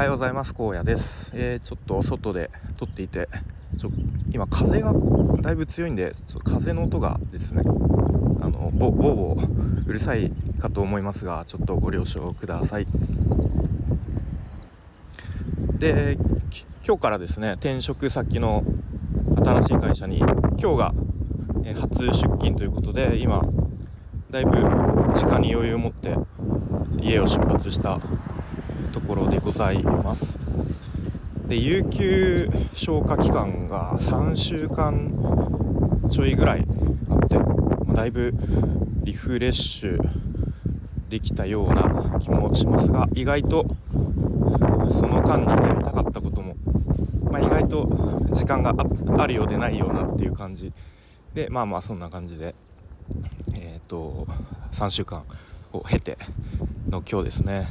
はようございます。荒野です、えー、ちょっと外で撮っていてちょ今風がだいぶ強いんでちょ風の音がですねあのボボーボーうるさいかと思いますがちょっとご了承ください。で今日からですね転職先の新しい会社に今日が初出勤ということで今だいぶ時間に余裕を持って家を出発したところございます。で有給消化期間が3週間ちょいぐらいあって、ま、だいぶリフレッシュできたような気もしますが意外とその間にやりたかったことも、まあ、意外と時間があるようでないようなっていう感じ。でまあまあそんな感じでえっ、ー、と3週間を経ての今日ですね。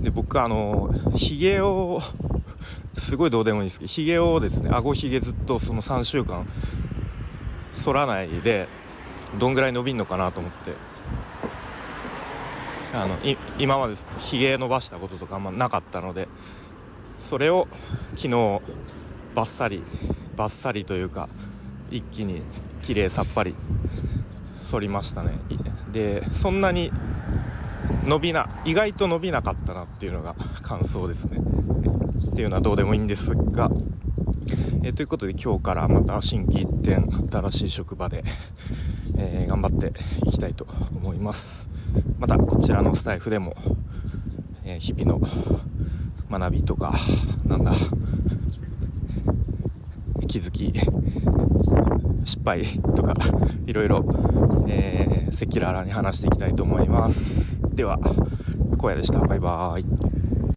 で僕あのひげを すごいどうでもいいですけどひげをですね顎ひげずっとその3週間剃らないでどんぐらい伸びんのかなと思って。あの今までひげ伸ばしたこととかあんまなかったのでそれを昨日バッサリバッサリというか一気に綺麗さっぱり反りましたね。でそんなに伸びな意外と伸びなかったなっていうのが感想ですね。っていうのはどうでもいいんですが。え、ということで今日からまた心機一転新しい職場で、えー、頑張っていきたいと思います。またこちらのスタイフでも、えー、日々の学びとかなんだ気づき失敗とか いろいろ赤裸々に話していきたいと思います。では荒野でした。バイバーイ。